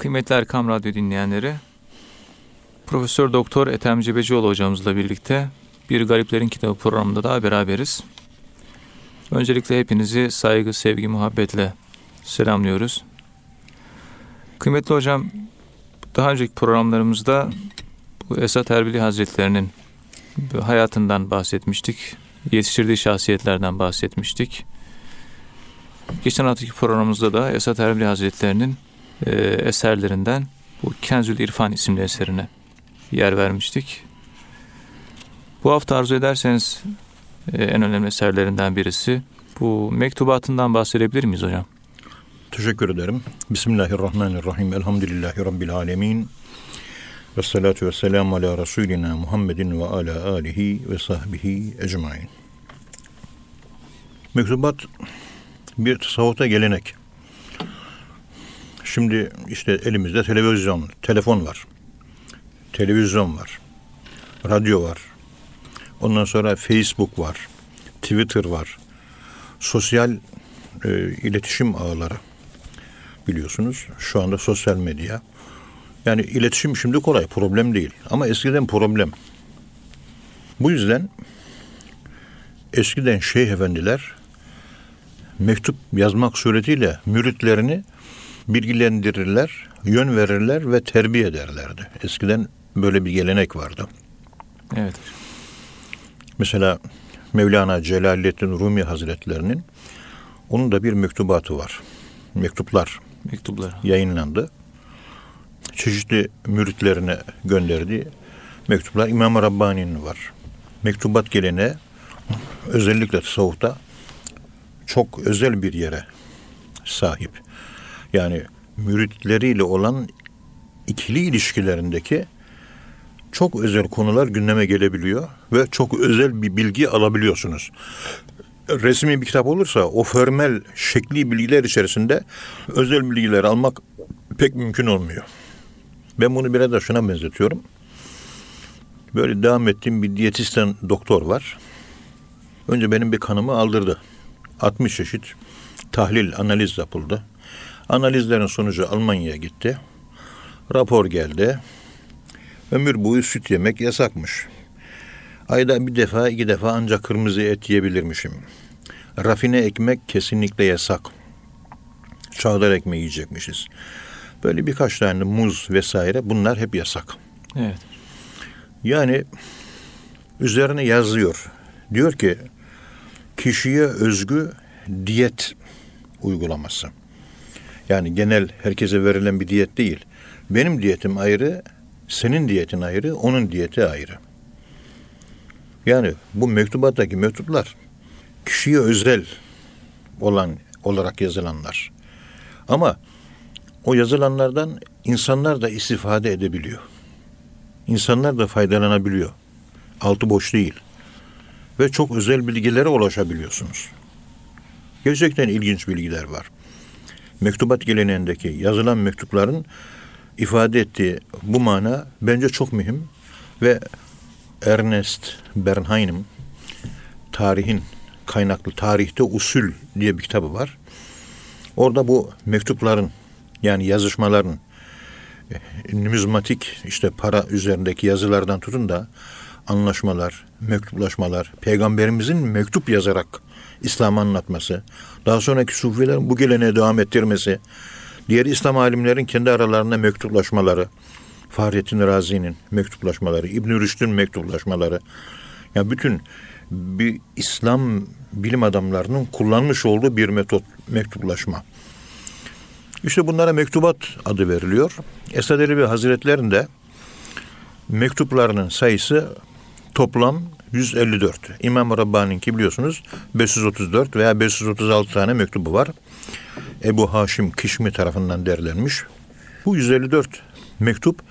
Kıymetli Erkam Radyo dinleyenleri, Profesör Doktor Ethem Cebecioğlu hocamızla birlikte Bir Gariplerin Kitabı programında daha beraberiz. Öncelikle hepinizi saygı, sevgi, muhabbetle selamlıyoruz. Kıymetli hocam, daha önceki programlarımızda bu Esat Erbili Hazretlerinin hayatından bahsetmiştik. Yetiştirdiği şahsiyetlerden bahsetmiştik. Geçen haftaki programımızda da Esat Erbili Hazretlerinin e, eserlerinden bu Kenzül İrfan isimli eserine yer vermiştik. Bu hafta arzu ederseniz e, en önemli eserlerinden birisi bu mektubatından bahsedebilir miyiz hocam? Teşekkür ederim. Bismillahirrahmanirrahim. Elhamdülillahi Rabbil alemin. Ve salatu ve selamu ala Resulina Muhammedin ve ala alihi ve sahbihi ecmain. Mektubat bir tasavvufta gelenek. Şimdi işte elimizde televizyon, telefon var. Televizyon var. Radyo var. Ondan sonra Facebook var. Twitter var. Sosyal e, iletişim ağları biliyorsunuz. Şu anda sosyal medya. Yani iletişim şimdi kolay, problem değil. Ama eskiden problem. Bu yüzden eskiden şeyh efendiler mektup yazmak suretiyle müritlerini bilgilendirirler, yön verirler ve terbiye ederlerdi. Eskiden böyle bir gelenek vardı. Evet. Mesela Mevlana Celaleddin Rumi Hazretlerinin onun da bir mektubatı var. Mektuplar Mektuplar. yayınlandı. Çeşitli müritlerine gönderdiği mektuplar İmam Rabbani'nin var. Mektubat gelene özellikle tasavvufta çok özel bir yere sahip. Yani müritleriyle olan ikili ilişkilerindeki çok özel konular gündeme gelebiliyor ve çok özel bir bilgi alabiliyorsunuz. Resmi bir kitap olursa o formel şekli bilgiler içerisinde özel bilgiler almak pek mümkün olmuyor. Ben bunu biraz da şuna benzetiyorum. Böyle devam ettiğim bir diyetisyen doktor var. Önce benim bir kanımı aldırdı. 60 çeşit tahlil, analiz yapıldı. Analizlerin sonucu Almanya'ya gitti. Rapor geldi. Ömür boyu süt yemek yasakmış. Ayda bir defa iki defa ancak kırmızı et yiyebilirmişim. Rafine ekmek kesinlikle yasak. Çağdar ekmeği yiyecekmişiz. Böyle birkaç tane muz vesaire bunlar hep yasak. Evet. Yani üzerine yazıyor. Diyor ki kişiye özgü diyet uygulaması. Yani genel herkese verilen bir diyet değil. Benim diyetim ayrı, senin diyetin ayrı, onun diyeti ayrı. Yani bu mektubattaki mektuplar kişiye özel olan olarak yazılanlar. Ama o yazılanlardan insanlar da istifade edebiliyor. İnsanlar da faydalanabiliyor. Altı boş değil. Ve çok özel bilgilere ulaşabiliyorsunuz. Gerçekten ilginç bilgiler var. Mektubat geleneğindeki yazılan mektupların ifade ettiği bu mana bence çok mühim ve Ernest Bernheim'in tarihin kaynaklı tarihte usul diye bir kitabı var. Orada bu mektupların yani yazışmaların e, numizmatik işte para üzerindeki yazılardan tutun da anlaşmalar, mektuplaşmalar, peygamberimizin mektup yazarak İslam'ı anlatması, daha sonraki sufilerin bu geleneğe devam ettirmesi, diğer İslam alimlerin kendi aralarında mektuplaşmaları, Fahrettin Razi'nin mektuplaşmaları, İbn Rüşd'ün mektuplaşmaları, yani bütün bir İslam bilim adamlarının kullanmış olduğu bir metot mektuplaşma. İşte bunlara mektubat adı veriliyor. Esad Erbil Hazretleri'nde mektuplarının sayısı toplam 154. İmam Rabbani'ninki biliyorsunuz 534 veya 536 tane mektubu var. Ebu Haşim Kişmi tarafından derlenmiş. Bu 154 mektup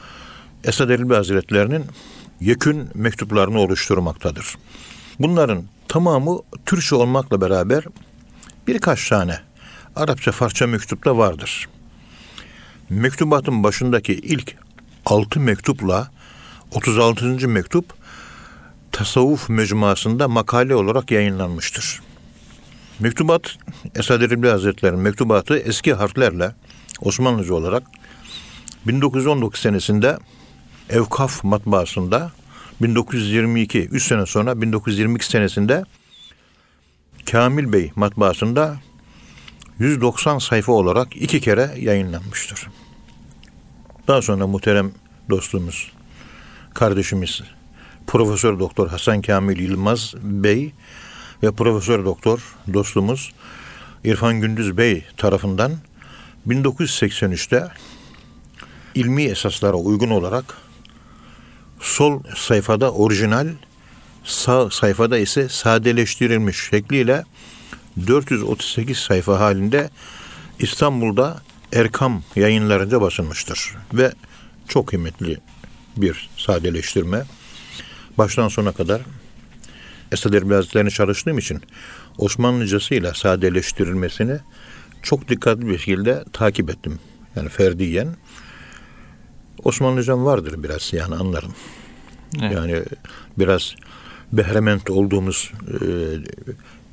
Esad Erbil Hazretlerinin yekün mektuplarını oluşturmaktadır. Bunların tamamı Türkçe olmakla beraber birkaç tane Arapça Farsça mektup da vardır. Mektubatın başındaki ilk altı mektupla 36. mektup tasavvuf mecmuasında makale olarak yayınlanmıştır. Mektubat Esad Erbil Hazretleri'nin mektubatı eski harflerle Osmanlıca olarak 1919 senesinde Evkaf matbaasında 1922, 3 sene sonra 1922 senesinde Kamil Bey matbaasında 190 sayfa olarak iki kere yayınlanmıştır. Daha sonra muhterem dostumuz, kardeşimiz Profesör Doktor Hasan Kamil Yılmaz Bey ve Profesör Doktor dostumuz İrfan Gündüz Bey tarafından 1983'te ilmi esaslara uygun olarak sol sayfada orijinal, sağ sayfada ise sadeleştirilmiş şekliyle 438 sayfa halinde İstanbul'da Erkam yayınlarında basılmıştır. Ve çok kıymetli bir sadeleştirme. Baştan sona kadar Esad Erbil Hazretleri'ni çalıştığım için Osmanlıcasıyla sadeleştirilmesini çok dikkatli bir şekilde takip ettim. Yani ferdiyen. Osmanlıcam vardır biraz yani anlarım. Evet. Yani biraz behrement olduğumuz e,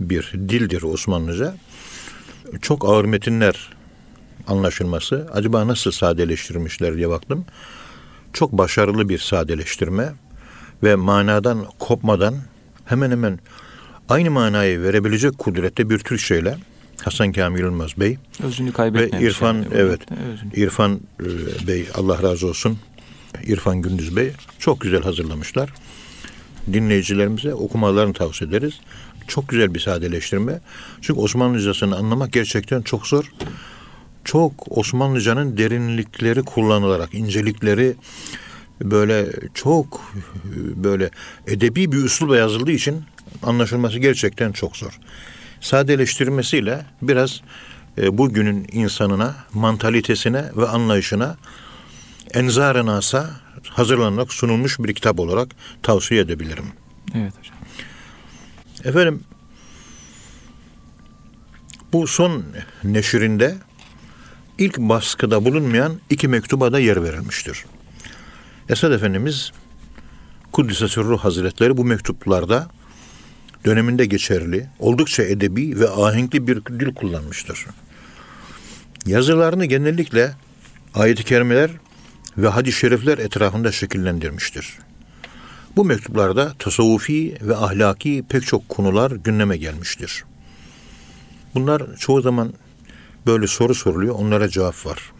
bir dildir Osmanlıca. Çok ağır metinler anlaşılması. Acaba nasıl sadeleştirmişler diye baktım. Çok başarılı bir sadeleştirme ve manadan kopmadan hemen hemen aynı manayı verebilecek kudrette bir Türkçeyle Hasan Kamil Yılmaz Bey Özünü ve kaybetmemiş. İrfan yani. evet Özünü. İrfan e, Bey Allah razı olsun. İrfan Gündüz Bey çok güzel hazırlamışlar. Dinleyicilerimize okumalarını tavsiye ederiz. Çok güzel bir sadeleştirme. Çünkü Osmanlıcasını anlamak gerçekten çok zor. Çok Osmanlıcanın derinlikleri kullanılarak, incelikleri böyle çok böyle edebi bir üslubla yazıldığı için anlaşılması gerçekten çok zor. Sadeleştirmesiyle biraz e, bugünün insanına, mantalitesine ve anlayışına enzar-ı nasa hazırlanarak sunulmuş bir kitap olarak tavsiye edebilirim. Evet hocam. Efendim bu son neşrinde ilk baskıda bulunmayan iki mektuba da yer verilmiştir. Esad Efendimiz Kuddise Sürruh Hazretleri bu mektuplarda döneminde geçerli, oldukça edebi ve ahenkli bir dil kullanmıştır. Yazılarını genellikle ayet-i kerimeler ve hadis-i şerifler etrafında şekillendirmiştir. Bu mektuplarda tasavvufi ve ahlaki pek çok konular gündeme gelmiştir. Bunlar çoğu zaman böyle soru soruluyor, onlara cevap var.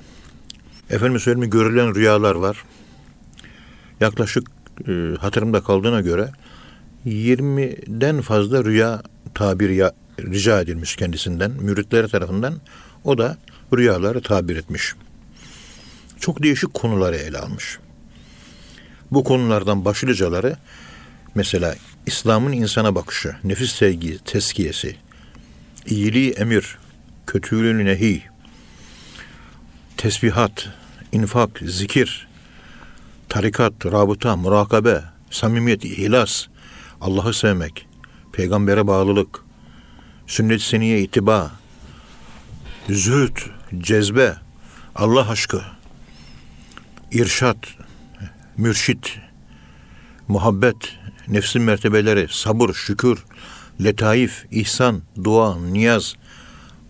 Efendim söyleyeyim görülen rüyalar var. Yaklaşık e, hatırımda kaldığına göre 20'den fazla rüya tabiri ya, rica edilmiş kendisinden, müritleri tarafından. O da rüyaları tabir etmiş. Çok değişik konuları ele almış. Bu konulardan başlıcaları mesela İslam'ın insana bakışı, nefis sevgi, teskiyesi, iyiliği emir, kötülüğü nehi, tesbihat, infak, zikir, tarikat, rabıta, murakabe, samimiyet, ihlas, Allah'ı sevmek, peygambere bağlılık, sünnet-i seniye itiba, zühd, cezbe, Allah aşkı, irşat, mürşit, muhabbet, nefsin mertebeleri, sabır, şükür, letaif, ihsan, dua, niyaz,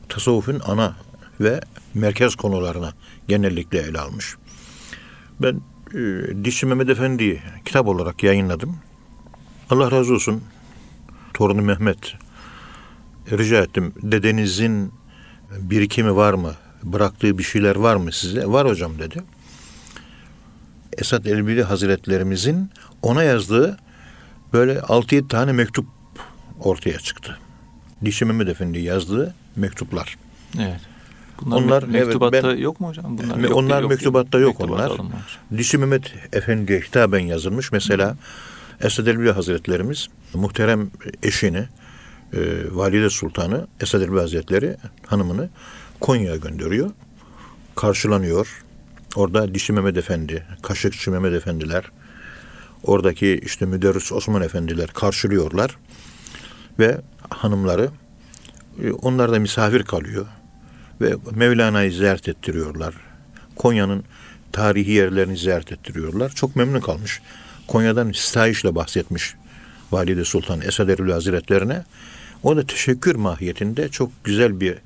tasavvufun ana ve merkez konularına genellikle ele almış. Ben e, Dişçi Mehmet Efendi'yi kitap olarak yayınladım. Allah razı olsun. Torunu Mehmet rica ettim. Dedenizin birikimi var mı? Bıraktığı bir şeyler var mı size? Var hocam dedi. Esat Elbili Hazretlerimizin ona yazdığı böyle 6-7 tane mektup ortaya çıktı. Dişi Mehmet Efendi yazdığı mektuplar. Evet. Bunlar, Onlar, me- mektubatta evet, ben- yok mu hocam? Bunlar Me- yok, onlar mektubatta yok onlar. alınmamış. Dişi Mehmet Efendi'ye hitaben yazılmış. Mesela Esad Elbili Hazretlerimiz muhterem eşini e, Valide Sultanı Esad Elbili Hazretleri hanımını Konya'ya gönderiyor. Karşılanıyor. Orada Dişi Mehmet Efendi, Kaşıkçı Mehmet Efendiler, oradaki işte Müderris Osman Efendiler karşılıyorlar. Ve hanımları e, onlar da misafir kalıyor. Ve Mevlana'yı ziyaret ettiriyorlar. Konya'nın tarihi yerlerini ziyaret ettiriyorlar. Çok memnun kalmış. Konya'dan sitayişle bahsetmiş Valide Sultan Esad Erbil Hazretlerine. O da teşekkür mahiyetinde çok güzel bir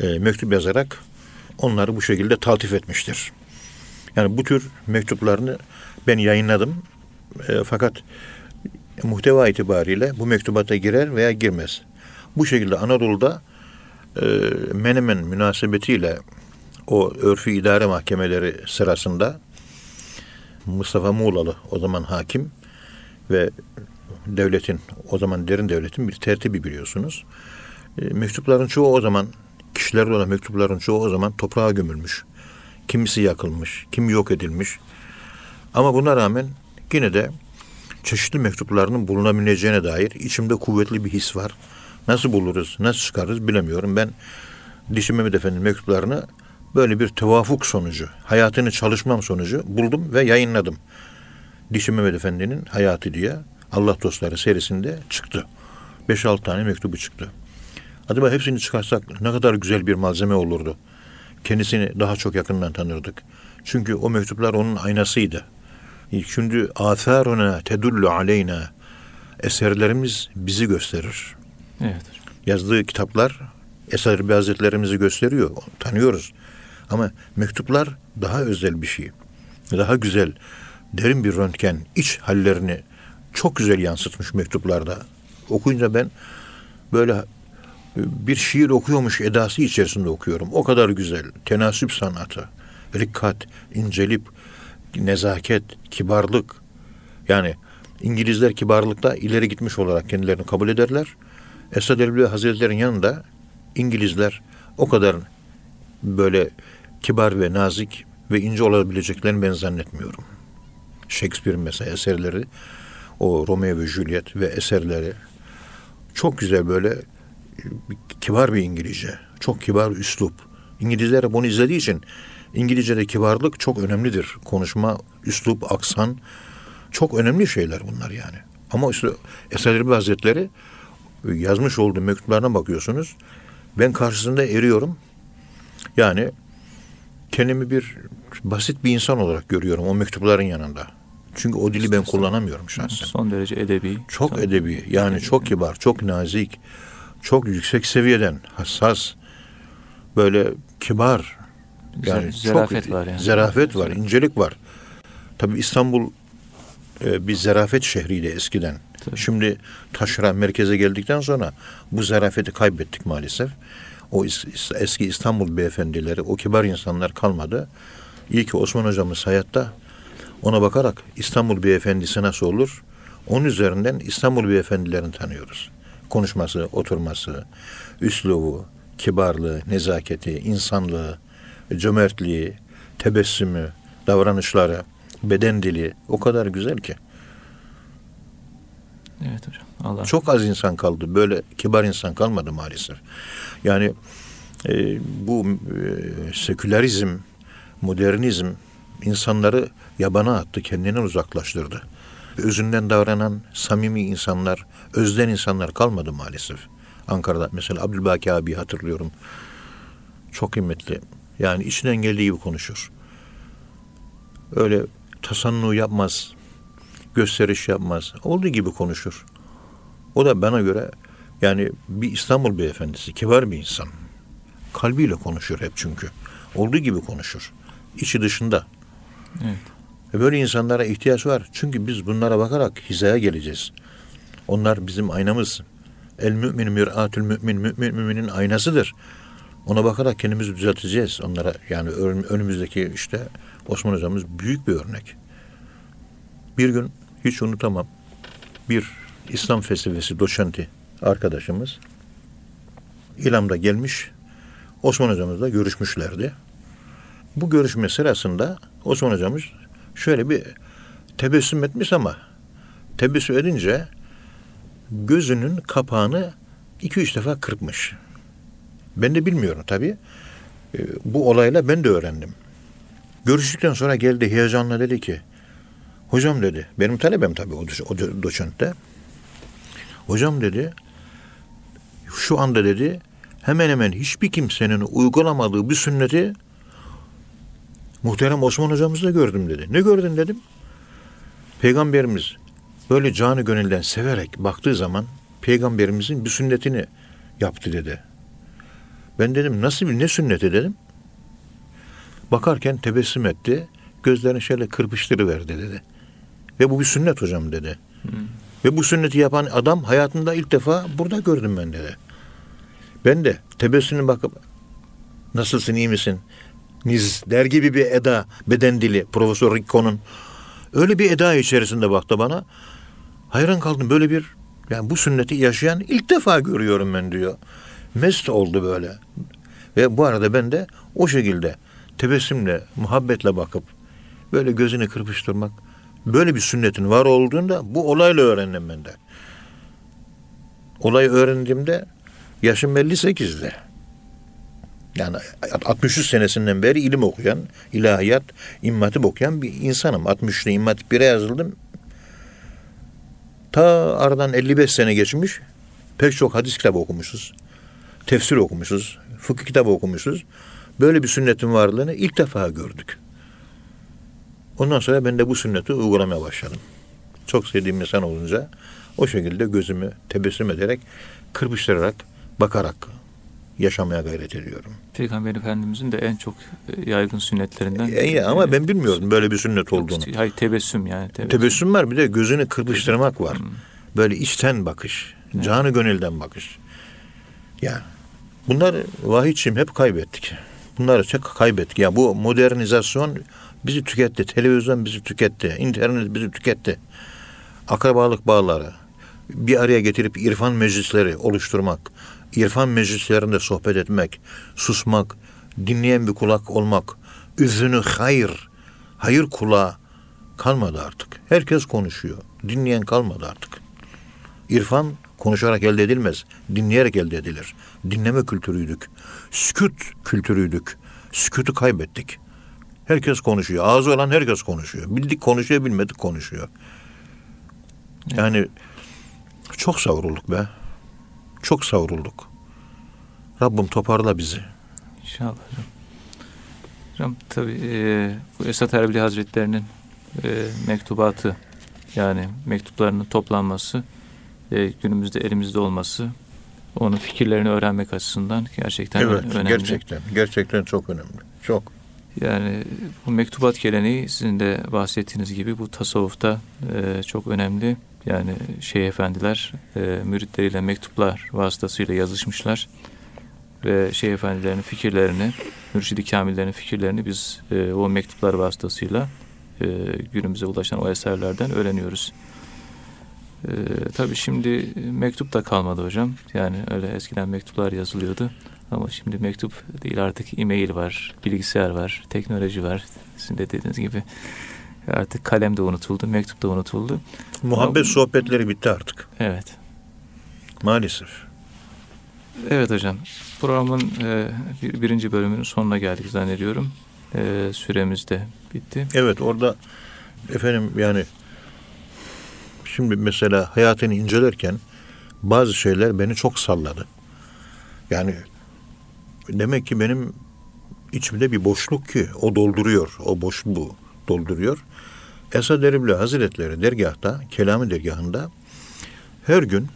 e, mektup yazarak onları bu şekilde taltif etmiştir. Yani bu tür mektuplarını ben yayınladım. E, fakat muhteva itibariyle bu mektubata girer veya girmez. Bu şekilde Anadolu'da Menemen münasebetiyle o örfü idare mahkemeleri sırasında Mustafa Muğlalı o zaman hakim ve devletin o zaman derin devletin bir tertibi biliyorsunuz. E, mektupların çoğu o zaman kişilerle olan mektupların çoğu o zaman toprağa gömülmüş. Kimisi yakılmış, kimi yok edilmiş. Ama buna rağmen yine de çeşitli mektuplarının bulunabileceğine dair içimde kuvvetli bir his var. Nasıl buluruz, nasıl çıkarırız bilemiyorum. Ben Dişi Mehmet Efendi'nin mektuplarını böyle bir tevafuk sonucu, hayatını çalışmam sonucu buldum ve yayınladım. Dişi Mehmet Efendi'nin hayatı diye Allah Dostları serisinde çıktı. 5-6 tane mektubu çıktı. Acaba hepsini çıkarsak ne kadar güzel bir malzeme olurdu. Kendisini daha çok yakından tanırdık. Çünkü o mektuplar onun aynasıydı. Şimdi atharuna tedullu aleyna eserlerimiz bizi gösterir. Evet. Yazdığı kitaplar Eser Hazretlerimizi gösteriyor. Tanıyoruz. Ama mektuplar daha özel bir şey. Daha güzel, derin bir röntgen, iç hallerini çok güzel yansıtmış mektuplarda. Okuyunca ben böyle bir şiir okuyormuş edası içerisinde okuyorum. O kadar güzel. Tenasüp sanatı, rikkat, incelik, nezaket, kibarlık. Yani İngilizler kibarlıkta ileri gitmiş olarak kendilerini kabul ederler. Esad Erbil Hazretleri'nin yanında İngilizler o kadar böyle kibar ve nazik ve ince olabileceklerini ben zannetmiyorum. Shakespeare'in mesela eserleri, o Romeo ve Juliet ve eserleri çok güzel böyle kibar bir İngilizce. Çok kibar üslup. İngilizler bunu izlediği için İngilizce'de kibarlık çok önemlidir. Konuşma, üslup, aksan çok önemli şeyler bunlar yani. Ama işte Esad Erbil Hazretleri yazmış olduğu mektuplarına bakıyorsunuz. Ben karşısında eriyorum. Yani kendimi bir basit bir insan olarak görüyorum o mektupların yanında. Çünkü o dili ben kullanamıyorum şahsen. Son derece edebi. Çok Tabii. edebi, yani Edebi. çok kibar, çok nazik, çok yüksek seviyeden, hassas, böyle kibar. Yani Ze- zarafet çok, var yani. Zarafet var, incelik var. Tabii İstanbul e, bir zarafet şehriydi eskiden. Tabii. Şimdi taşra merkeze geldikten sonra bu zarafeti kaybettik maalesef. O is- eski İstanbul beyefendileri, o kibar insanlar kalmadı. İyi ki Osman hocamız hayatta. Ona bakarak İstanbul beyefendisi nasıl olur? Onun üzerinden İstanbul beyefendilerini tanıyoruz. Konuşması, oturması, üslubu, kibarlığı, nezaketi, insanlığı, cömertliği, tebessümü, davranışları, beden dili o kadar güzel ki. Evet hocam. Allah. Çok az insan kaldı. Böyle kibar insan kalmadı maalesef. Yani e, bu e, sekülerizm, modernizm insanları yabana attı, kendinden uzaklaştırdı. Özünden davranan samimi insanlar, özden insanlar kalmadı maalesef. Ankara'da mesela Abdülbaki abi hatırlıyorum. Çok kıymetli. Yani içinden geldiği gibi konuşur. Öyle tasannu yapmaz, gösteriş yapmaz. Olduğu gibi konuşur. O da bana göre yani bir İstanbul beyefendisi, kibar bir insan. Kalbiyle konuşur hep çünkü. Olduğu gibi konuşur. İçi dışında. Evet. Ve böyle insanlara ihtiyaç var. Çünkü biz bunlara bakarak hizaya geleceğiz. Onlar bizim aynamız. El mümin mir'atül mümin, mümin müminin aynasıdır. Ona bakarak kendimizi düzelteceğiz. Onlara yani ön- önümüzdeki işte Osman hocamız büyük bir örnek. Bir gün hiç unutamam. Bir İslam felsefesi doçenti arkadaşımız İlam'da gelmiş. Osman hocamızla görüşmüşlerdi. Bu görüşme sırasında Osman hocamız şöyle bir tebessüm etmiş ama tebessüm edince gözünün kapağını iki üç defa kırpmış. Ben de bilmiyorum tabii. Ee, Bu olayla ben de öğrendim. Görüştükten sonra geldi heyecanla dedi ki hocam dedi benim talebem tabii o, do- o do- doçentte. Hocam dedi şu anda dedi hemen hemen hiçbir kimsenin uygulamadığı bir sünneti muhterem Osman hocamızda gördüm dedi. Ne gördün dedim. Peygamberimiz böyle canı gönülden severek baktığı zaman peygamberimizin bir sünnetini yaptı dedi. Ben dedim nasıl bir ne sünneti dedim. Bakarken tebessüm etti. gözlerini şöyle kırpıştırıverdi dedi. Ve bu bir sünnet hocam dedi. Hı. Ve bu sünneti yapan adam hayatında ilk defa burada gördüm ben dedi. Ben de tebessümüne bakıp nasılsın iyi misin? Niz der gibi bir eda beden dili Profesör Ricco'nun öyle bir eda içerisinde baktı bana. Hayran kaldım böyle bir yani bu sünneti yaşayan ilk defa görüyorum ben diyor. Mest oldu böyle. Ve bu arada ben de o şekilde tebessümle, muhabbetle bakıp böyle gözünü kırpıştırmak böyle bir sünnetin var olduğunda bu olayla öğrendim ben de. Olayı öğrendiğimde yaşım 58'di. Yani 63 senesinden beri ilim okuyan, ilahiyat, immatip okuyan bir insanım. 60'lı immatip 1'e yazıldım. Ta aradan 55 sene geçmiş. Pek çok hadis kitabı okumuşuz. Tefsir okumuşuz. Fıkıh kitabı okumuşuz. Böyle bir sünnetin varlığını ilk defa gördük. Ondan sonra ben de bu sünneti uygulamaya başladım. Çok sevdiğim insan olunca o şekilde gözümü tebessüm ederek, kırpıştırarak, bakarak yaşamaya gayret ediyorum. Peygamber Efendimizin de en çok e, yaygın sünnetlerinden. E, iyi ama ben bilmiyordum böyle bir sünnet olduğunu. Hayır tebessüm yani. Tebessüm. Tebessüm var bir de gözünü kırpıştırmak var. Hmm. Böyle içten bakış, canı gönülden bakış. Ya bunlar vahiyçim hep kaybettik. Bunları çok kaybettik. Ya bu modernizasyon bizi tüketti. Televizyon bizi tüketti. internet bizi tüketti. Akrabalık bağları bir araya getirip irfan meclisleri oluşturmak, irfan meclislerinde sohbet etmek, susmak, dinleyen bir kulak olmak, üzünü hayır, hayır kulağı kalmadı artık. Herkes konuşuyor. Dinleyen kalmadı artık. İrfan konuşarak elde edilmez. Dinleyerek elde edilir. Dinleme kültürüydük. Sükut kültürüydük. Sükutu kaybettik. Herkes konuşuyor. Ağzı olan herkes konuşuyor. Bildik konuşuyor, bilmedik konuşuyor. Yani çok savrulduk be. Çok savrulduk. Rabbim toparla bizi. İnşallah hocam. Hocam tabii e, bu Esat Erbili Hazretleri'nin e, mektubatı yani mektuplarının toplanması e, günümüzde elimizde olması onun fikirlerini öğrenmek açısından gerçekten evet, önemli. gerçekten. Gerçekten çok önemli. Çok. Yani bu mektubat geleneği sizin de bahsettiğiniz gibi bu tasavvufta e, çok önemli. Yani şeyh efendiler e, müritleriyle mektuplar vasıtasıyla yazışmışlar ve şeyh efendilerin fikirlerini, mürşidi kamillerin fikirlerini biz e, o mektuplar vasıtasıyla e, günümüze ulaşan o eserlerden öğreniyoruz. E, tabii şimdi mektup da kalmadı hocam. Yani öyle eskiden mektuplar yazılıyordu. Ama şimdi mektup değil artık e-mail var, bilgisayar var, teknoloji var. Sizin de dediğiniz gibi artık kalem de unutuldu, mektup da unutuldu. Muhabbet Ama- sohbetleri bitti artık. Evet. Maalesef. Evet hocam. Programın e, bir, birinci bölümünün sonuna geldik zannediyorum. E, süremiz de bitti. Evet orada efendim yani şimdi mesela hayatını incelerken bazı şeyler beni çok salladı. Yani demek ki benim içimde bir boşluk ki o dolduruyor. O boşluğu dolduruyor. Esad Erbil Hazretleri dergahta, Kelami dergahında her gün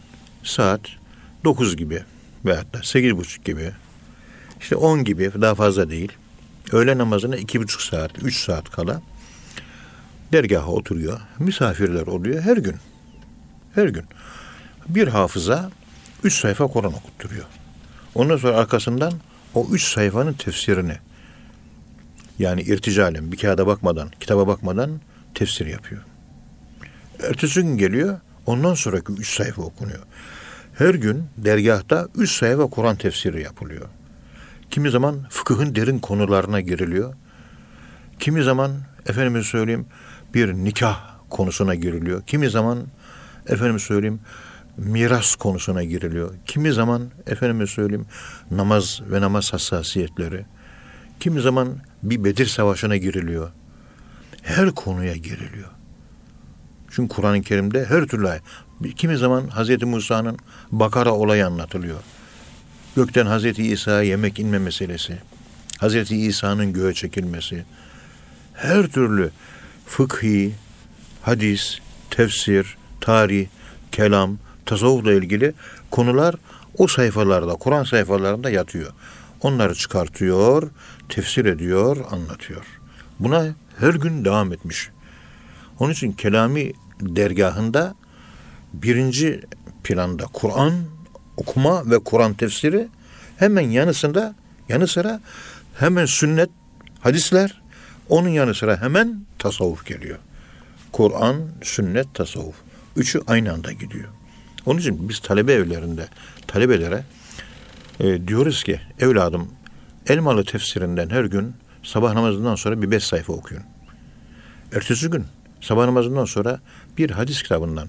saat 9 gibi veyahut da 8.30 gibi işte 10 gibi daha fazla değil. Öğle namazına iki buçuk saat, üç saat kala dergaha oturuyor. Misafirler oluyor her gün. Her gün. Bir hafıza üç sayfa Kur'an okutturuyor. Ondan sonra arkasından o üç sayfanın tefsirini yani irticalen bir kağıda bakmadan, kitaba bakmadan tefsir yapıyor. Ertesi gün geliyor, ondan sonraki üç sayfa okunuyor. Her gün dergahta üç sayfa Kur'an tefsiri yapılıyor. Kimi zaman fıkıhın derin konularına giriliyor. Kimi zaman efendime söyleyeyim bir nikah konusuna giriliyor. Kimi zaman efendime söyleyeyim miras konusuna giriliyor. Kimi zaman efendime söyleyeyim namaz ve namaz hassasiyetleri. Kimi zaman bir Bedir Savaşı'na giriliyor. Her konuya giriliyor. Çünkü Kur'an-ı Kerim'de her türlü ay- kimi zaman Hazreti Musa'nın Bakara olayı anlatılıyor. Gökten Hazreti İsa'ya yemek inme meselesi. Hazreti İsa'nın göğe çekilmesi. Her türlü fıkhi, hadis, tefsir, tarih, kelam, tasavvufla ilgili konular o sayfalarda, Kur'an sayfalarında yatıyor. Onları çıkartıyor, tefsir ediyor, anlatıyor. Buna her gün devam etmiş. Onun için kelami dergahında birinci planda Kur'an okuma ve Kur'an tefsiri hemen yanısında yanı sıra hemen sünnet hadisler onun yanı sıra hemen tasavvuf geliyor. Kur'an, sünnet, tasavvuf. Üçü aynı anda gidiyor. Onun için biz talebe evlerinde talebelere e, diyoruz ki evladım Elmalı tefsirinden her gün sabah namazından sonra bir beş sayfa okuyun. Ertesi gün sabah namazından sonra bir hadis kitabından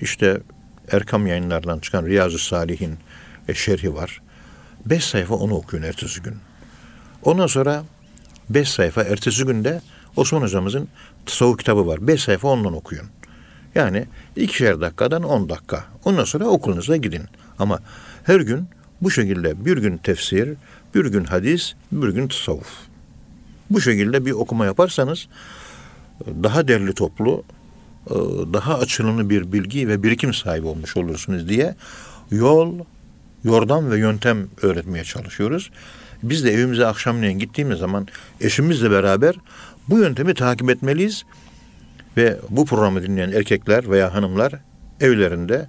işte Erkam yayınlarından çıkan Riyazu Salih'in e, şerhi var. Beş sayfa onu okuyun ertesi gün. Ondan sonra beş sayfa ertesi günde Osman hocamızın tasavvuf kitabı var. Beş sayfa ondan okuyun. Yani ikişer dakikadan on dakika. Ondan sonra okulunuza gidin. Ama her gün bu şekilde bir gün tefsir, bir gün hadis, bir gün tasavvuf. Bu şekilde bir okuma yaparsanız daha derli toplu, e, daha açılımlı bir bilgi ve birikim sahibi olmuş olursunuz diye yol, yordam ve yöntem öğretmeye çalışıyoruz. Biz de evimize akşamleyin gittiğimiz zaman eşimizle beraber bu yöntemi takip etmeliyiz ve bu programı dinleyen erkekler veya hanımlar evlerinde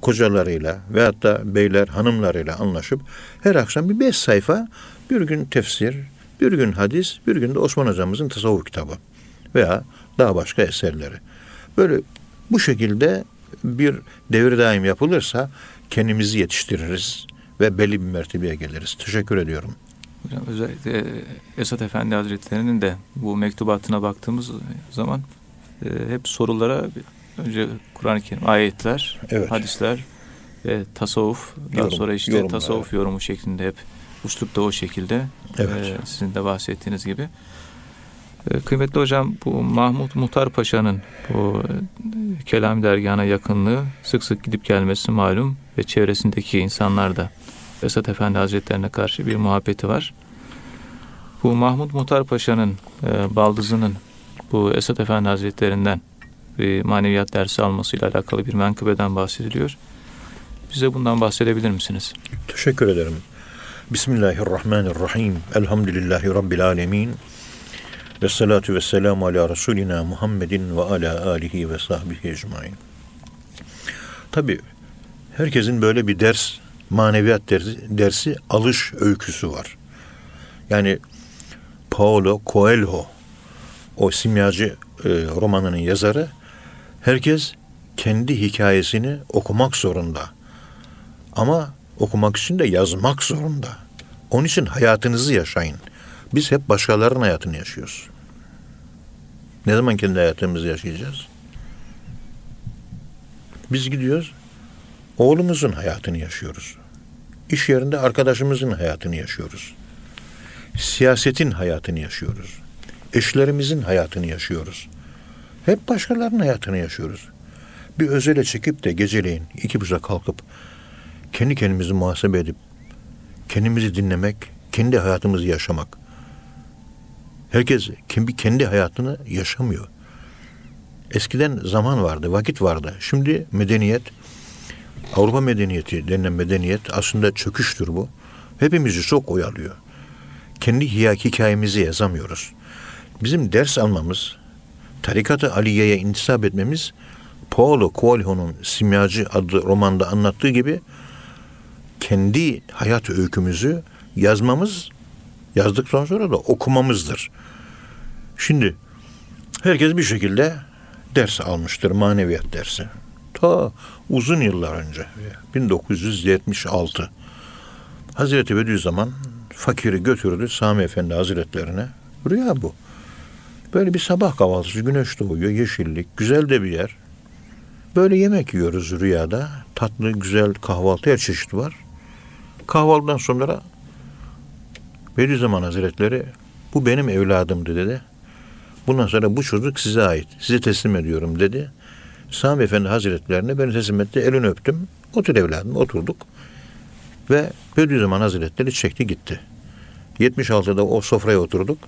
kocalarıyla veyahut da beyler hanımlarıyla anlaşıp her akşam bir beş sayfa bir gün tefsir, bir gün hadis, bir gün de Osman hocamızın tasavvuf kitabı veya daha başka eserleri. Böyle bu şekilde bir devir daim yapılırsa kendimizi yetiştiririz ve belli bir mertebeye geliriz. Teşekkür ediyorum. Hocam özellikle Esat Efendi Hazretleri'nin de bu mektubatına baktığımız zaman hep sorulara önce Kur'an-ı Kerim ayetler, evet. hadisler ve tasavvuf daha Yorum, sonra işte yorumlar, tasavvuf evet. yorumu şeklinde hep uslup da o şekilde evet. e, sizin de bahsettiğiniz gibi. E, kıymetli hocam bu Mahmut Muhtar Paşa'nın bu e, Kelam dergahına yakınlığı sık sık gidip gelmesi malum ve çevresindeki insanlar da Esat Efendi Hazretlerine karşı bir muhabbeti var. Bu Mahmut Muhtar Paşa'nın e, baldızının bu Esat Efendi Hazretlerinden bir maneviyat dersi almasıyla alakalı bir menkıbeden bahsediliyor. Bize bundan bahsedebilir misiniz? Teşekkür ederim. Bismillahirrahmanirrahim. Elhamdülillahi Rabbil alemin. Ve salatu ve selamu ala Resulina Muhammedin ve ala alihi ve sahbihi ecmain. Tabi herkesin böyle bir ders, maneviyat dersi, dersi alış öyküsü var. Yani Paulo Coelho, o simyacı e, romanının yazarı, herkes kendi hikayesini okumak zorunda. Ama okumak için de yazmak zorunda. Onun için hayatınızı yaşayın. Biz hep başkalarının hayatını yaşıyoruz. Ne zaman kendi hayatımızı yaşayacağız? Biz gidiyoruz, oğlumuzun hayatını yaşıyoruz. İş yerinde arkadaşımızın hayatını yaşıyoruz. Siyasetin hayatını yaşıyoruz. Eşlerimizin hayatını yaşıyoruz. Hep başkalarının hayatını yaşıyoruz. Bir özele çekip de geceleyin iki buza kalkıp kendi kendimizi muhasebe edip kendimizi dinlemek, kendi hayatımızı yaşamak. Herkes kendi hayatını yaşamıyor. Eskiden zaman vardı, vakit vardı. Şimdi medeniyet, Avrupa medeniyeti denilen medeniyet aslında çöküştür bu. Hepimizi çok oyalıyor. Kendi hikayemizi yazamıyoruz. Bizim ders almamız, Tarikat-ı Aliye'ye intisap etmemiz Paulo Coelho'nun Simyacı adlı romanda anlattığı gibi kendi hayat öykümüzü yazmamız, yazdıktan sonra da okumamızdır. Şimdi herkes bir şekilde ders almıştır, maneviyat dersi. Ta uzun yıllar önce, 1976. Hazreti Bediüzzaman fakiri götürdü Sami Efendi Hazretlerine. Rüya bu. Böyle bir sabah kahvaltısı, güneş doğuyor, yeşillik, güzel de bir yer. Böyle yemek yiyoruz rüyada. Tatlı, güzel kahvaltı her çeşit var. Kahvaltıdan sonra Bediüzzaman Hazretleri bu benim evladımdı dedi. Bundan sonra bu çocuk size ait. Size teslim ediyorum dedi. Sami Efendi Hazretlerine beni teslim etti. Elini öptüm. Otur evladım. Oturduk. Ve Bediüzzaman Hazretleri çekti gitti. 76'da o sofraya oturduk.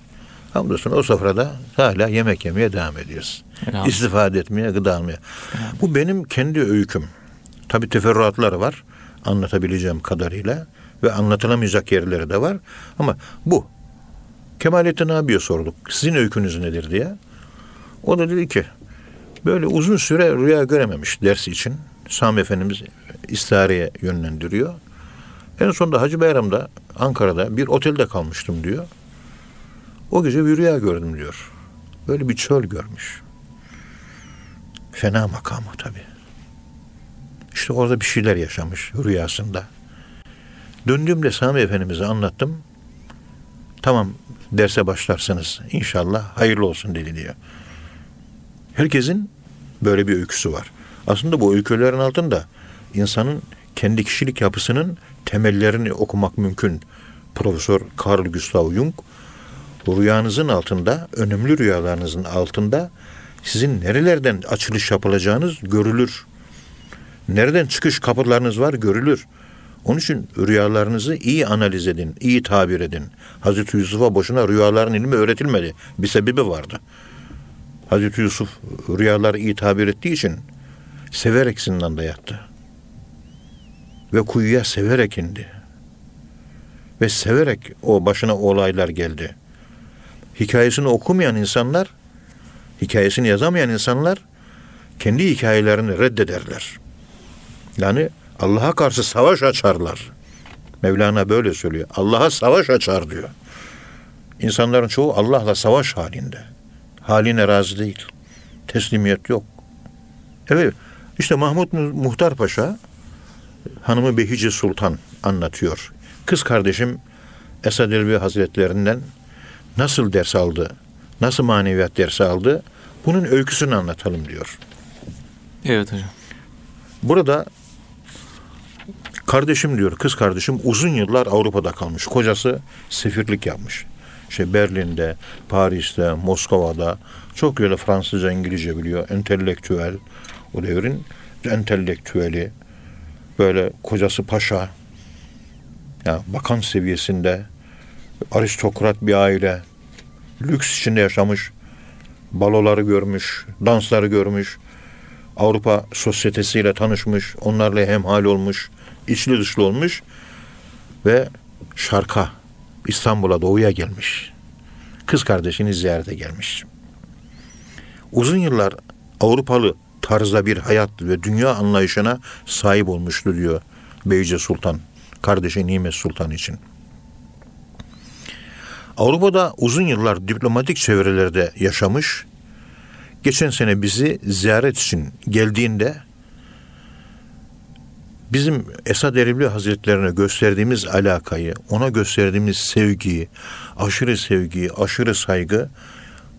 Hamdolsun o sofrada hala yemek yemeye devam ediyoruz. Elhamdülillah. İstifade etmeye, gıda almaya. Bu benim kendi öyküm. Tabi teferruatları var. Anlatabileceğim kadarıyla. Ve anlatılamayacak yerleri de var. Ama bu. Kemalettin abiye sorduk. Sizin öykünüz nedir diye. O da dedi ki böyle uzun süre rüya görememiş ders için. Sami Efendimiz istihareye yönlendiriyor. En sonunda Hacı Bayram'da Ankara'da bir otelde kalmıştım diyor. O gece bir rüya gördüm diyor. Böyle bir çöl görmüş. Fena makamı tabii. İşte orada bir şeyler yaşamış rüyasında. Döndüğümde Sami Efendimiz'e anlattım. Tamam derse başlarsınız inşallah hayırlı olsun dedi diyor. Herkesin böyle bir öyküsü var. Aslında bu öykülerin altında insanın kendi kişilik yapısının temellerini okumak mümkün. Profesör Carl Gustav Jung rüyanızın altında, önemli rüyalarınızın altında sizin nerelerden açılış yapılacağınız görülür. Nereden çıkış kapılarınız var görülür. Onun için rüyalarınızı iyi analiz edin, iyi tabir edin. Hazreti Yusuf'a boşuna rüyaların ilmi öğretilmedi. Bir sebebi vardı. Hazreti Yusuf rüyaları iyi tabir ettiği için severek zindanda yattı. Ve kuyuya severek indi. Ve severek o başına olaylar geldi. Hikayesini okumayan insanlar, hikayesini yazamayan insanlar kendi hikayelerini reddederler. Yani Allah'a karşı savaş açarlar. Mevlana böyle söylüyor. Allah'a savaş açar diyor. İnsanların çoğu Allah'la savaş halinde. Haline razı değil. Teslimiyet yok. Evet. İşte Mahmut Muhtar Paşa hanımı Behice Sultan anlatıyor. Kız kardeşim Esad Elbi Hazretlerinden nasıl ders aldı, nasıl maneviyat dersi aldı, bunun öyküsünü anlatalım diyor. Evet hocam. Burada kardeşim diyor, kız kardeşim uzun yıllar Avrupa'da kalmış. Kocası sefirlik yapmış. İşte Berlin'de, Paris'te, Moskova'da çok böyle Fransızca, İngilizce biliyor. Entelektüel, o devrin entelektüeli. Böyle kocası paşa, yani bakan seviyesinde aristokrat bir aile, lüks içinde yaşamış, baloları görmüş, dansları görmüş, Avrupa sosyetesiyle tanışmış, onlarla hemhal olmuş, içli dışlı olmuş ve Şark'a, İstanbul'a doğuya gelmiş. Kız kardeşini ziyarete gelmiş. Uzun yıllar Avrupalı tarzda bir hayat ve dünya anlayışına sahip olmuştu diyor Beyce Sultan, kardeşi Nimet Sultan için. Avrupa'da uzun yıllar diplomatik çevrelerde yaşamış. Geçen sene bizi ziyaret için geldiğinde bizim Esad Erbil Hazretlerine gösterdiğimiz alakayı, ona gösterdiğimiz sevgiyi, aşırı sevgiyi, aşırı saygı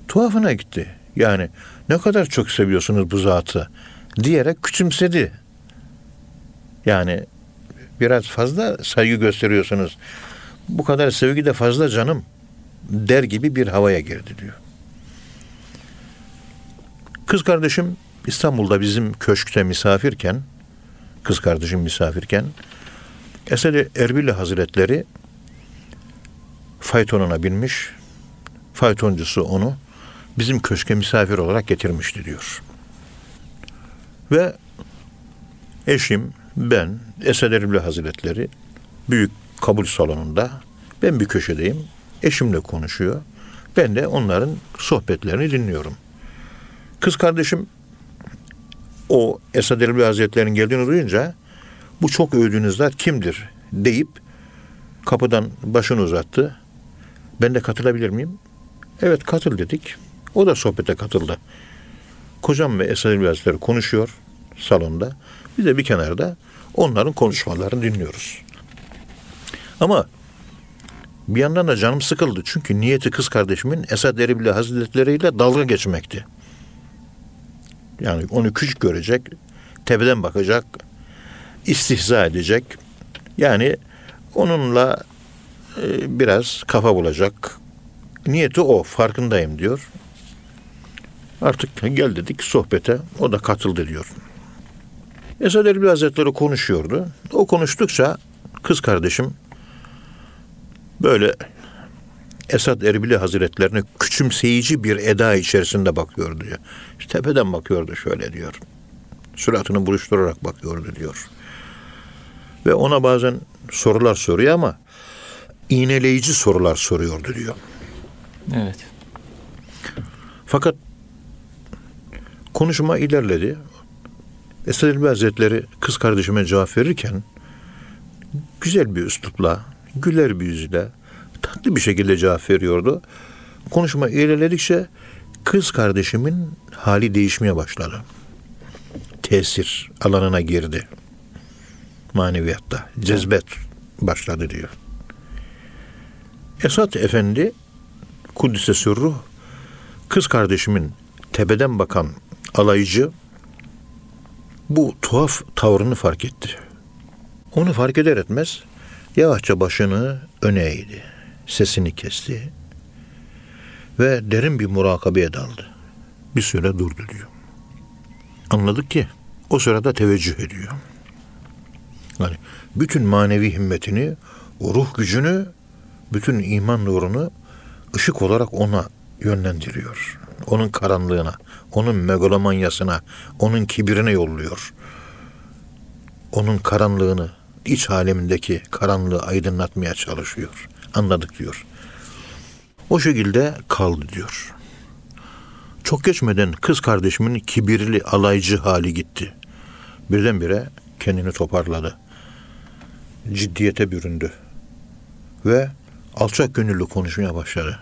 tuhafına gitti. Yani ne kadar çok seviyorsunuz bu zatı diyerek küçümsedi. Yani biraz fazla saygı gösteriyorsunuz. Bu kadar sevgi de fazla canım der gibi bir havaya girdi diyor. Kız kardeşim İstanbul'da bizim köşkte misafirken, kız kardeşim misafirken, Esed Erbil Hazretleri faytonuna binmiş, faytoncusu onu bizim köşke misafir olarak getirmişti diyor. Ve eşim, ben, Esed Erbil Hazretleri büyük kabul salonunda, ben bir köşedeyim, eşimle konuşuyor. Ben de onların sohbetlerini dinliyorum. Kız kardeşim o Esad Erbil Hazretleri'nin geldiğini duyunca bu çok övdüğünüz zat kimdir deyip kapıdan başını uzattı. Ben de katılabilir miyim? Evet katıl dedik. O da sohbete katıldı. Kocam ve Esad Erbil Hazretleri konuşuyor salonda. Biz de bir kenarda onların konuşmalarını dinliyoruz. Ama bir yandan da canım sıkıldı. Çünkü niyeti kız kardeşimin Esad Erbil Hazretleri ile dalga geçmekti. Yani onu küçük görecek, tepeden bakacak, istihza edecek. Yani onunla e, biraz kafa bulacak. Niyeti o, farkındayım diyor. Artık gel dedik sohbete, o da katıldı diyor. Esad Erbil Hazretleri konuşuyordu. O konuştukça kız kardeşim böyle Esad Erbili Hazretlerine küçümseyici bir eda içerisinde bakıyordu diyor. İşte tepeden bakıyordu şöyle diyor. Suratını buruşturarak bakıyordu diyor. Ve ona bazen sorular soruyor ama iğneleyici sorular soruyordu diyor. Evet. Fakat konuşma ilerledi. Esad Elbi Hazretleri kız kardeşime cevap verirken güzel bir üslupla, güler bir yüzle, tatlı bir şekilde cevap veriyordu. Konuşma ilerledikçe kız kardeşimin hali değişmeye başladı. Tesir alanına girdi. Maneviyatta. Cezbet başladı diyor. Esat Efendi Kudüs'e sürruh kız kardeşimin tepeden bakan alaycı bu tuhaf tavrını fark etti. Onu fark eder etmez yavaşça başını öne eğdi. Sesini kesti ve derin bir murakabeye daldı. Bir süre durdu diyor. Anladık ki o sırada teveccüh ediyor. Yani bütün manevi himmetini, o ruh gücünü, bütün iman nurunu ışık olarak ona yönlendiriyor. Onun karanlığına, onun megalomanyasına, onun kibirine yolluyor. Onun karanlığını, iç alemindeki karanlığı aydınlatmaya çalışıyor. Anladık diyor. O şekilde kaldı diyor. Çok geçmeden kız kardeşimin kibirli, alaycı hali gitti. Birdenbire kendini toparladı. Ciddiyete büründü. Ve alçak gönüllü konuşmaya başladı.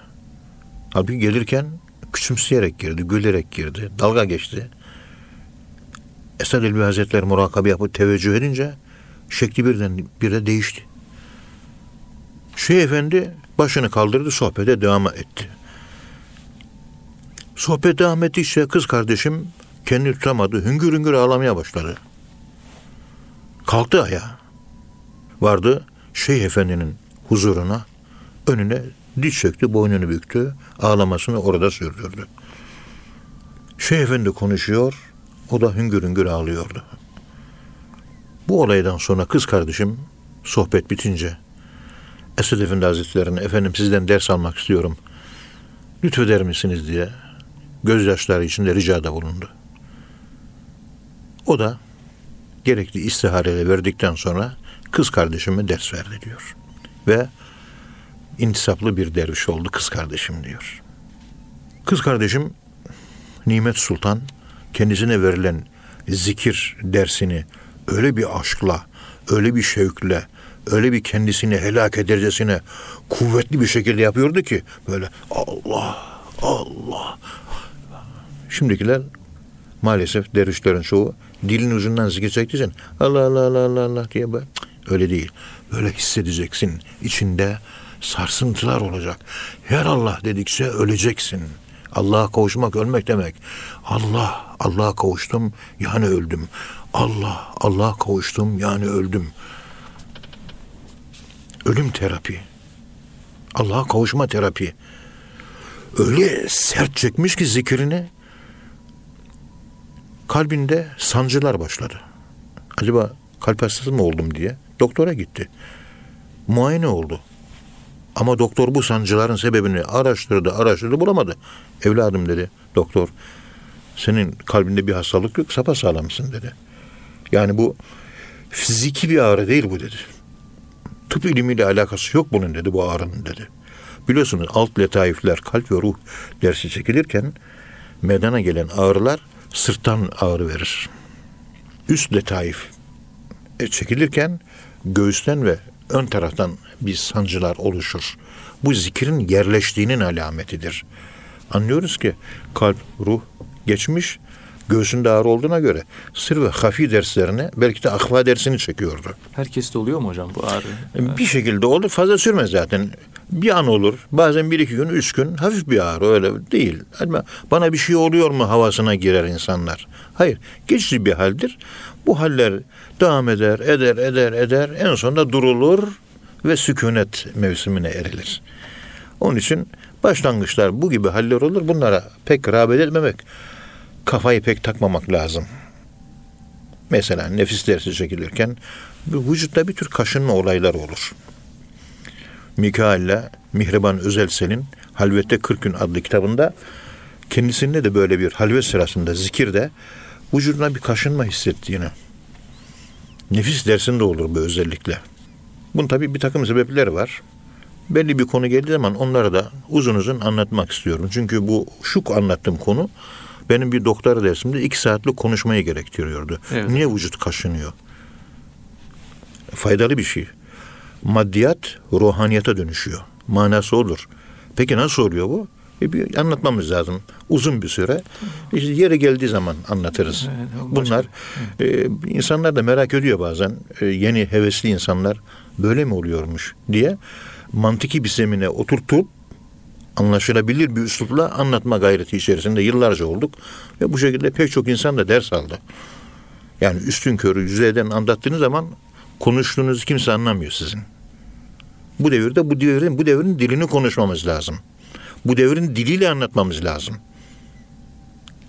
Halbuki gelirken küçümseyerek girdi, gülerek girdi, dalga geçti. Esad Elbi Hazretleri murakabe yapıp teveccüh edince şekli birden bir de değişti. Şeyh Efendi başını kaldırdı, sohbete devam etti. Sohbet devam ettikçe kız kardeşim kendini tutamadı, hüngür hüngür ağlamaya başladı. Kalktı ayağa. Vardı Şeyh Efendi'nin huzuruna, önüne diz çöktü, boynunu büktü, ağlamasını orada sürdürdü. Şeyh Efendi konuşuyor, o da hüngür hüngür ağlıyordu. Bu olaydan sonra kız kardeşim sohbet bitince Esed Efendi Hazretleri'ne efendim sizden ders almak istiyorum. Lütfeder misiniz diye gözyaşları içinde ricada bulundu. O da gerekli istihareyle verdikten sonra kız kardeşime ders verdi diyor. Ve intisaplı bir derviş oldu kız kardeşim diyor. Kız kardeşim Nimet Sultan kendisine verilen zikir dersini öyle bir aşkla, öyle bir şevkle, öyle bir kendisini helak edercesine kuvvetli bir şekilde yapıyordu ki böyle Allah Allah. Şimdikiler maalesef dervişlerin çoğu dilin ucundan zikir çektiği için Allah Allah Allah Allah Allah diye böyle öyle değil. Böyle hissedeceksin. içinde sarsıntılar olacak. Her Allah dedikçe öleceksin. Allah'a kavuşmak ölmek demek. Allah, Allah'a kavuştum yani öldüm. Allah, Allah'a kavuştum yani öldüm. Ölüm terapi. Allah'a kavuşma terapi. Öyle sert çekmiş ki zikrini kalbinde sancılar başladı. Acaba kalp hastası mı oldum diye doktora gitti. Muayene oldu. Ama doktor bu sancıların sebebini araştırdı, araştırdı, bulamadı. Evladım dedi doktor. Senin kalbinde bir hastalık yok, sapasağlamsın dedi. Yani bu fiziki bir ağrı değil bu dedi. Tıp ilmiyle alakası yok bunun dedi bu ağrının dedi. Biliyorsunuz alt letaifler, kalp ve ruh dersi çekilirken meydana gelen ağrılar sırttan ağrı verir. Üst letaif e, çekilirken göğüsten ve ön taraftan bir sancılar oluşur. Bu zikrin yerleştiğinin alametidir. Anlıyoruz ki kalp, ruh geçmiş, göğsünde ağrı olduğuna göre sır ve hafi derslerine belki de akva dersini çekiyordu. Herkeste oluyor mu hocam bu ağrı? Bir şekilde olur. Fazla sürmez zaten. Bir an olur. Bazen bir iki gün, üç gün hafif bir ağrı öyle değil. Bana bir şey oluyor mu havasına girer insanlar. Hayır. Geçici bir haldir. Bu haller devam eder, eder, eder, eder. En sonunda durulur ve sükunet mevsimine erilir. Onun için başlangıçlar bu gibi haller olur. Bunlara pek rağbet etmemek, kafayı pek takmamak lazım. Mesela nefis dersi çekilirken vücutta bir tür kaşınma olayları olur. Mikail'le Mihriban Özelsel'in Halvette 40 Gün adlı kitabında kendisinde de böyle bir halvet sırasında zikirde vücuduna bir kaşınma hissettiğini nefis dersinde olur bu özellikle. Bunun tabi bir takım sebepleri var. belli bir konu geldiği zaman onları da uzun uzun anlatmak istiyorum. Çünkü bu şu anlattığım konu benim bir doktora dersimde iki saatlik konuşmayı gerektiriyordu. Evet. Niye vücut kaşınıyor? Faydalı bir şey. Maddiyat ruhaniyata dönüşüyor. Manası olur. Peki nasıl oluyor bu? E bir anlatmamız lazım. Uzun bir süre. İşte yeri geldiği zaman anlatırız. Evet, Bunlar e, insanlar da merak ediyor bazen. E, yeni hevesli insanlar böyle mi oluyormuş diye mantıki bir zemine oturtup anlaşılabilir bir üslupla anlatma gayreti içerisinde yıllarca olduk. Ve bu şekilde pek çok insan da ders aldı. Yani üstün körü yüzeyden anlattığınız zaman konuştuğunuzu kimse anlamıyor sizin. Bu devirde bu devrin bu devrin dilini konuşmamız lazım. Bu devrin diliyle anlatmamız lazım.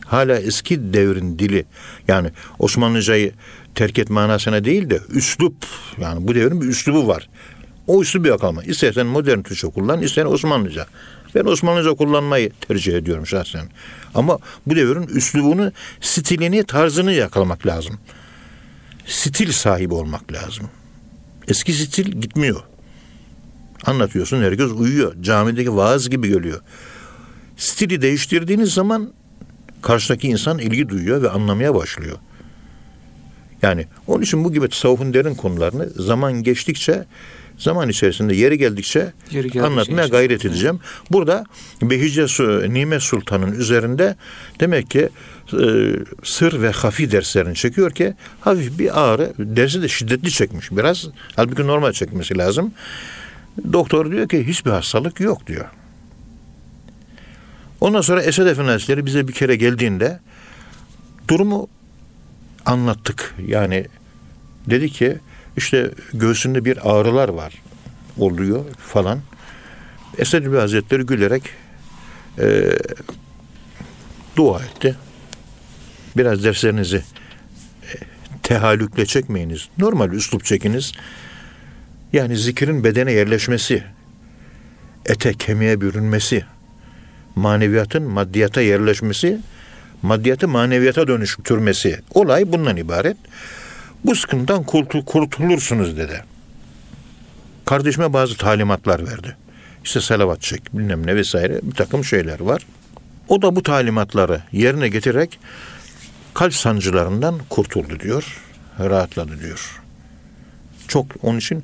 Hala eski devrin dili yani Osmanlıcayı terk et manasına değil de üslup yani bu devrin bir üslubu var. O üslubu yakalama. İstersen modern Türkçe kullan, istersen Osmanlıca. Ben Osmanlıca kullanmayı tercih ediyorum şahsen. Ama bu devrin üslubunu, stilini, tarzını yakalamak lazım. Stil sahibi olmak lazım. Eski stil gitmiyor. Anlatıyorsun herkes uyuyor. Camideki vaaz gibi geliyor. Stili değiştirdiğiniz zaman karşıdaki insan ilgi duyuyor ve anlamaya başlıyor. Yani onun için bu gibi tasavvufun derin konularını zaman geçtikçe zaman içerisinde yeri geldikçe Yeri anlatmaya işte. gayret edeceğim. Burada Behice Nimet Sultan'ın üzerinde demek ki e, sır ve hafi derslerini çekiyor ki hafif bir ağrı dersi de şiddetli çekmiş biraz. Halbuki normal çekmesi lazım. Doktor diyor ki hiçbir hastalık yok diyor. Ondan sonra Esed Efendi Hazretleri bize bir kere geldiğinde durumu anlattık. Yani dedi ki işte göğsünde bir ağrılar var oluyor falan. Esed Efendi Hazretleri gülerek e, dua etti. Biraz derslerinizi e, tehallükle çekmeyiniz. Normal üslup çekiniz. Yani zikrin bedene yerleşmesi, ete kemiğe bürünmesi, maneviyatın maddiyata yerleşmesi, maddiyatı maneviyata dönüştürmesi. Olay bundan ibaret. Bu sıkıntıdan kurtul- kurtulursunuz dedi. Kardeşime bazı talimatlar verdi. İşte salavat çek bilmem ne vesaire bir takım şeyler var. O da bu talimatları yerine getirerek kalp sancılarından kurtuldu diyor. Rahatladı diyor. Çok onun için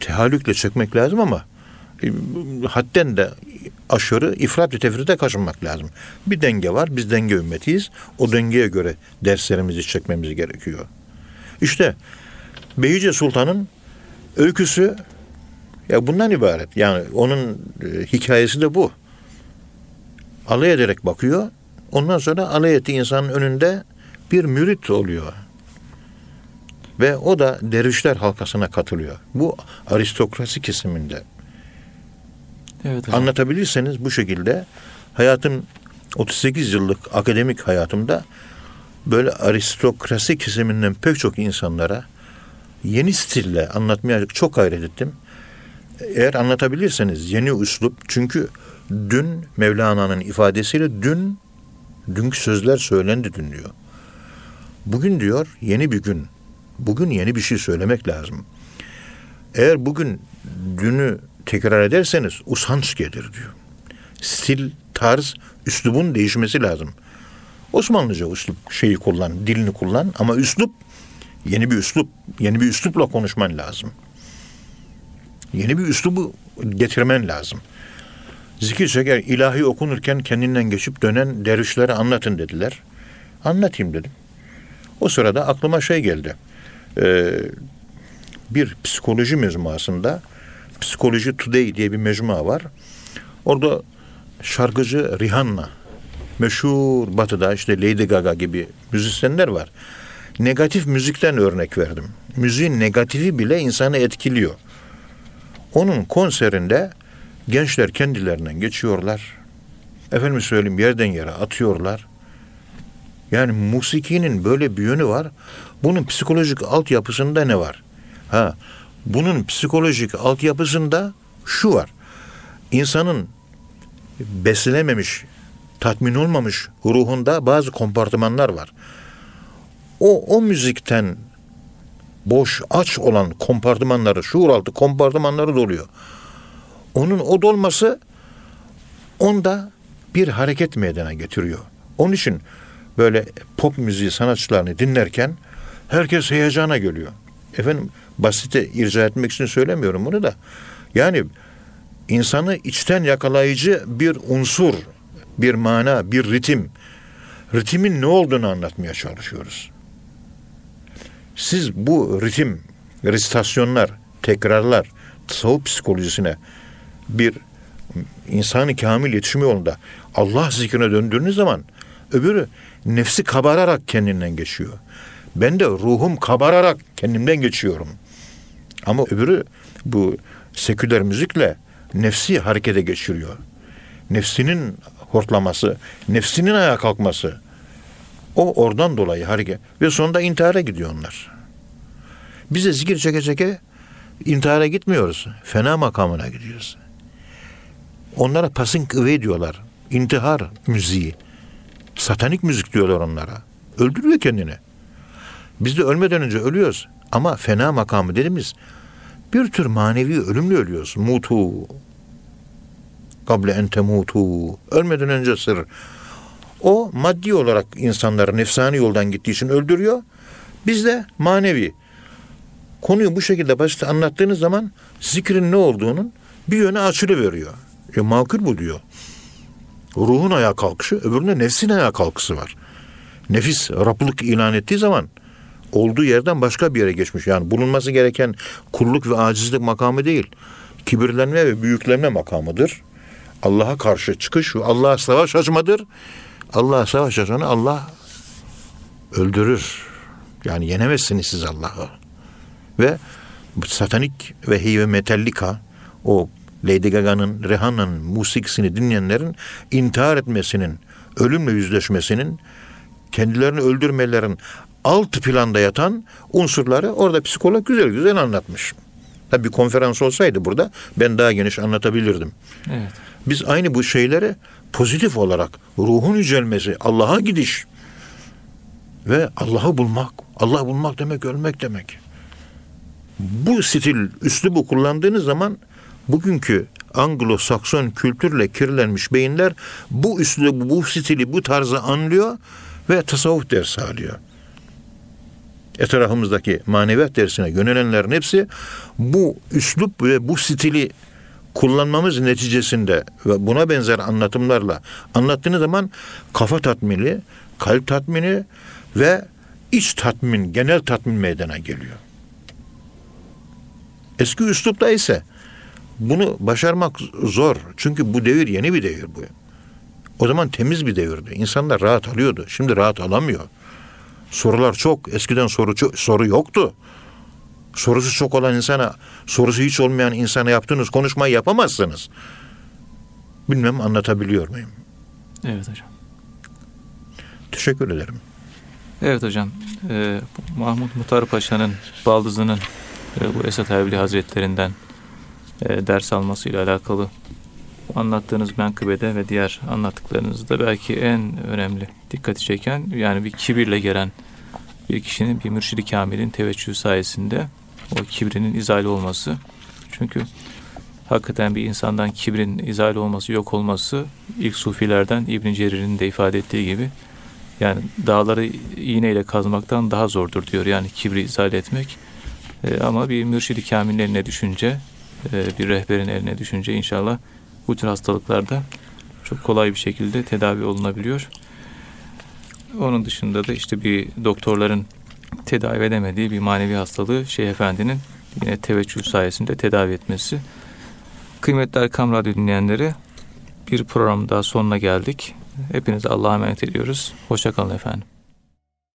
tehallükle çekmek lazım ama e, hadden de aşırı ifrat ve tefrite kaçınmak lazım. Bir denge var. Biz denge ümmetiyiz. O dengeye göre derslerimizi çekmemiz gerekiyor. İşte Behice Sultan'ın öyküsü ya bundan ibaret. Yani onun e, hikayesi de bu. Alay ederek bakıyor. Ondan sonra alay ettiği insanın önünde bir mürit oluyor. Ve o da dervişler halkasına katılıyor. Bu aristokrasi kesiminde. Evet hocam. Anlatabilirseniz bu şekilde hayatım 38 yıllık akademik hayatımda böyle aristokrasi kesiminden pek çok insanlara yeni stille anlatmaya çok gayret ettim. Eğer anlatabilirseniz yeni üslup çünkü dün Mevlana'nın ifadesiyle dün dünkü sözler söylendi dün diyor. Bugün diyor yeni bir gün. Bugün yeni bir şey söylemek lazım. Eğer bugün dünü tekrar ederseniz usanç gelir diyor. Stil, tarz, üslubun değişmesi lazım. Osmanlıca üslup şeyi kullan, dilini kullan ama üslup yeni bir üslup, yeni bir üslupla konuşman lazım. Yeni bir üslubu getirmen lazım. Zikir çeker, ilahi okunurken kendinden geçip dönen dervişlere anlatın dediler. Anlatayım dedim. O sırada aklıma şey geldi. Ee, bir psikoloji mecmuasında Psikoloji Today diye bir mecmua var. Orada şarkıcı Rihanna, meşhur batıda işte Lady Gaga gibi müzisyenler var. Negatif müzikten örnek verdim. Müziğin negatifi bile insanı etkiliyor. Onun konserinde gençler kendilerinden geçiyorlar. Efendim söyleyeyim yerden yere atıyorlar. Yani musikinin böyle bir yönü var. Bunun psikolojik altyapısında ne var? Ha, bunun psikolojik altyapısında şu var. İnsanın beslenememiş, tatmin olmamış ruhunda bazı kompartımanlar var. O, o müzikten boş, aç olan kompartımanları, şuur altı kompartımanları doluyor. Onun o dolması onda bir hareket meydana getiriyor. Onun için böyle pop müziği sanatçılarını dinlerken herkes heyecana geliyor. Efendim basite irca etmek için söylemiyorum bunu da. Yani insanı içten yakalayıcı bir unsur, bir mana, bir ritim. Ritimin ne olduğunu anlatmaya çalışıyoruz. Siz bu ritim, resitasyonlar, tekrarlar, tasavvuf psikolojisine bir insanı kamil yetişme yolunda Allah zikrine döndüğünüz zaman öbürü nefsi kabararak kendinden geçiyor. Ben de ruhum kabararak kendimden geçiyorum. Ama öbürü bu seküler müzikle nefsi harekete geçiriyor. Nefsinin hortlaması, nefsinin ayağa kalkması. O oradan dolayı hareket. Ve sonunda intihara gidiyor onlar. Biz de zikir çeke çeke intihara gitmiyoruz. Fena makamına gidiyoruz. Onlara passing away diyorlar. İntihar müziği. Satanik müzik diyorlar onlara. Öldürüyor kendini. Biz de ölmeden önce ölüyoruz. Ama fena makamı dediğimiz bir tür manevi ölümle ölüyoruz. Mutu. Kable ente mutu. Ölmeden önce sır. O maddi olarak insanları nefsani yoldan gittiği için öldürüyor. Biz de manevi. Konuyu bu şekilde basit anlattığınız zaman zikrin ne olduğunun bir yöne açılıveriyor. E makul bu diyor. Ruhun ayağa kalkışı, öbüründe nefsin ayağa kalkısı var. Nefis Rablık ilan ettiği zaman olduğu yerden başka bir yere geçmiş. Yani bulunması gereken kulluk ve acizlik makamı değil. Kibirlenme ve büyüklenme makamıdır. Allah'a karşı çıkış Allah'a savaş açmadır. Allah'a savaş açanı Allah öldürür. Yani yenemezsiniz siz Allah'ı. Ve satanik ve heavy metallika o Lady Gaga'nın, Rihanna'nın musikisini dinleyenlerin intihar etmesinin, ölümle yüzleşmesinin, kendilerini öldürmelerin alt planda yatan unsurları orada psikolog güzel güzel anlatmış. Tabii konferans olsaydı burada ben daha geniş anlatabilirdim. Evet. Biz aynı bu şeyleri pozitif olarak ruhun yücelmesi, Allah'a gidiş ve Allah'ı bulmak. Allah bulmak demek ölmek demek. Bu stil, üslubu kullandığınız zaman bugünkü Anglo-Sakson kültürle kirlenmiş beyinler bu üslubu, bu stili, bu tarzı anlıyor ve tasavvuf dersi alıyor. Etrafımızdaki maneviyat dersine yönelenlerin hepsi bu üslup ve bu stili kullanmamız neticesinde ve buna benzer anlatımlarla anlattığınız zaman kafa tatmini, kalp tatmini ve iç tatmin, genel tatmin meydana geliyor. Eski üslupta ise bunu başarmak zor. Çünkü bu devir yeni bir devir bu. O zaman temiz bir devirdi. İnsanlar rahat alıyordu. Şimdi rahat alamıyor. Sorular çok. Eskiden soru soru yoktu. Sorusu çok olan insana, sorusu hiç olmayan insana yaptığınız konuşmayı yapamazsınız. Bilmem anlatabiliyor muyum? Evet hocam. Teşekkür ederim. Evet hocam. Ee, Mahmut Muhtar Paşa'nın baldızının e, bu Esat Erbil Hazretlerinden e, ders almasıyla alakalı anlattığınız menkıbede ve diğer anlattıklarınızda belki en önemli dikkati çeken yani bir kibirle gelen bir kişinin bir mürşidi kamilin teveccühü sayesinde o kibrinin izale olması. Çünkü hakikaten bir insandan kibrin izale olması, yok olması ilk sufilerden İbn Cerir'in de ifade ettiği gibi yani dağları iğneyle kazmaktan daha zordur diyor. Yani kibri izale etmek. E, ama bir mürşidi kamilin eline düşünce, e, bir rehberin eline düşünce inşallah bu tür hastalıklarda çok kolay bir şekilde tedavi olunabiliyor. Onun dışında da işte bir doktorların tedavi edemediği bir manevi hastalığı Şeyh Efendi'nin yine teveccüh sayesinde tedavi etmesi. Kıymetli Erkam Radyo dinleyenleri bir program daha sonuna geldik. Hepinize Allah'a emanet ediyoruz. Hoşçakalın efendim.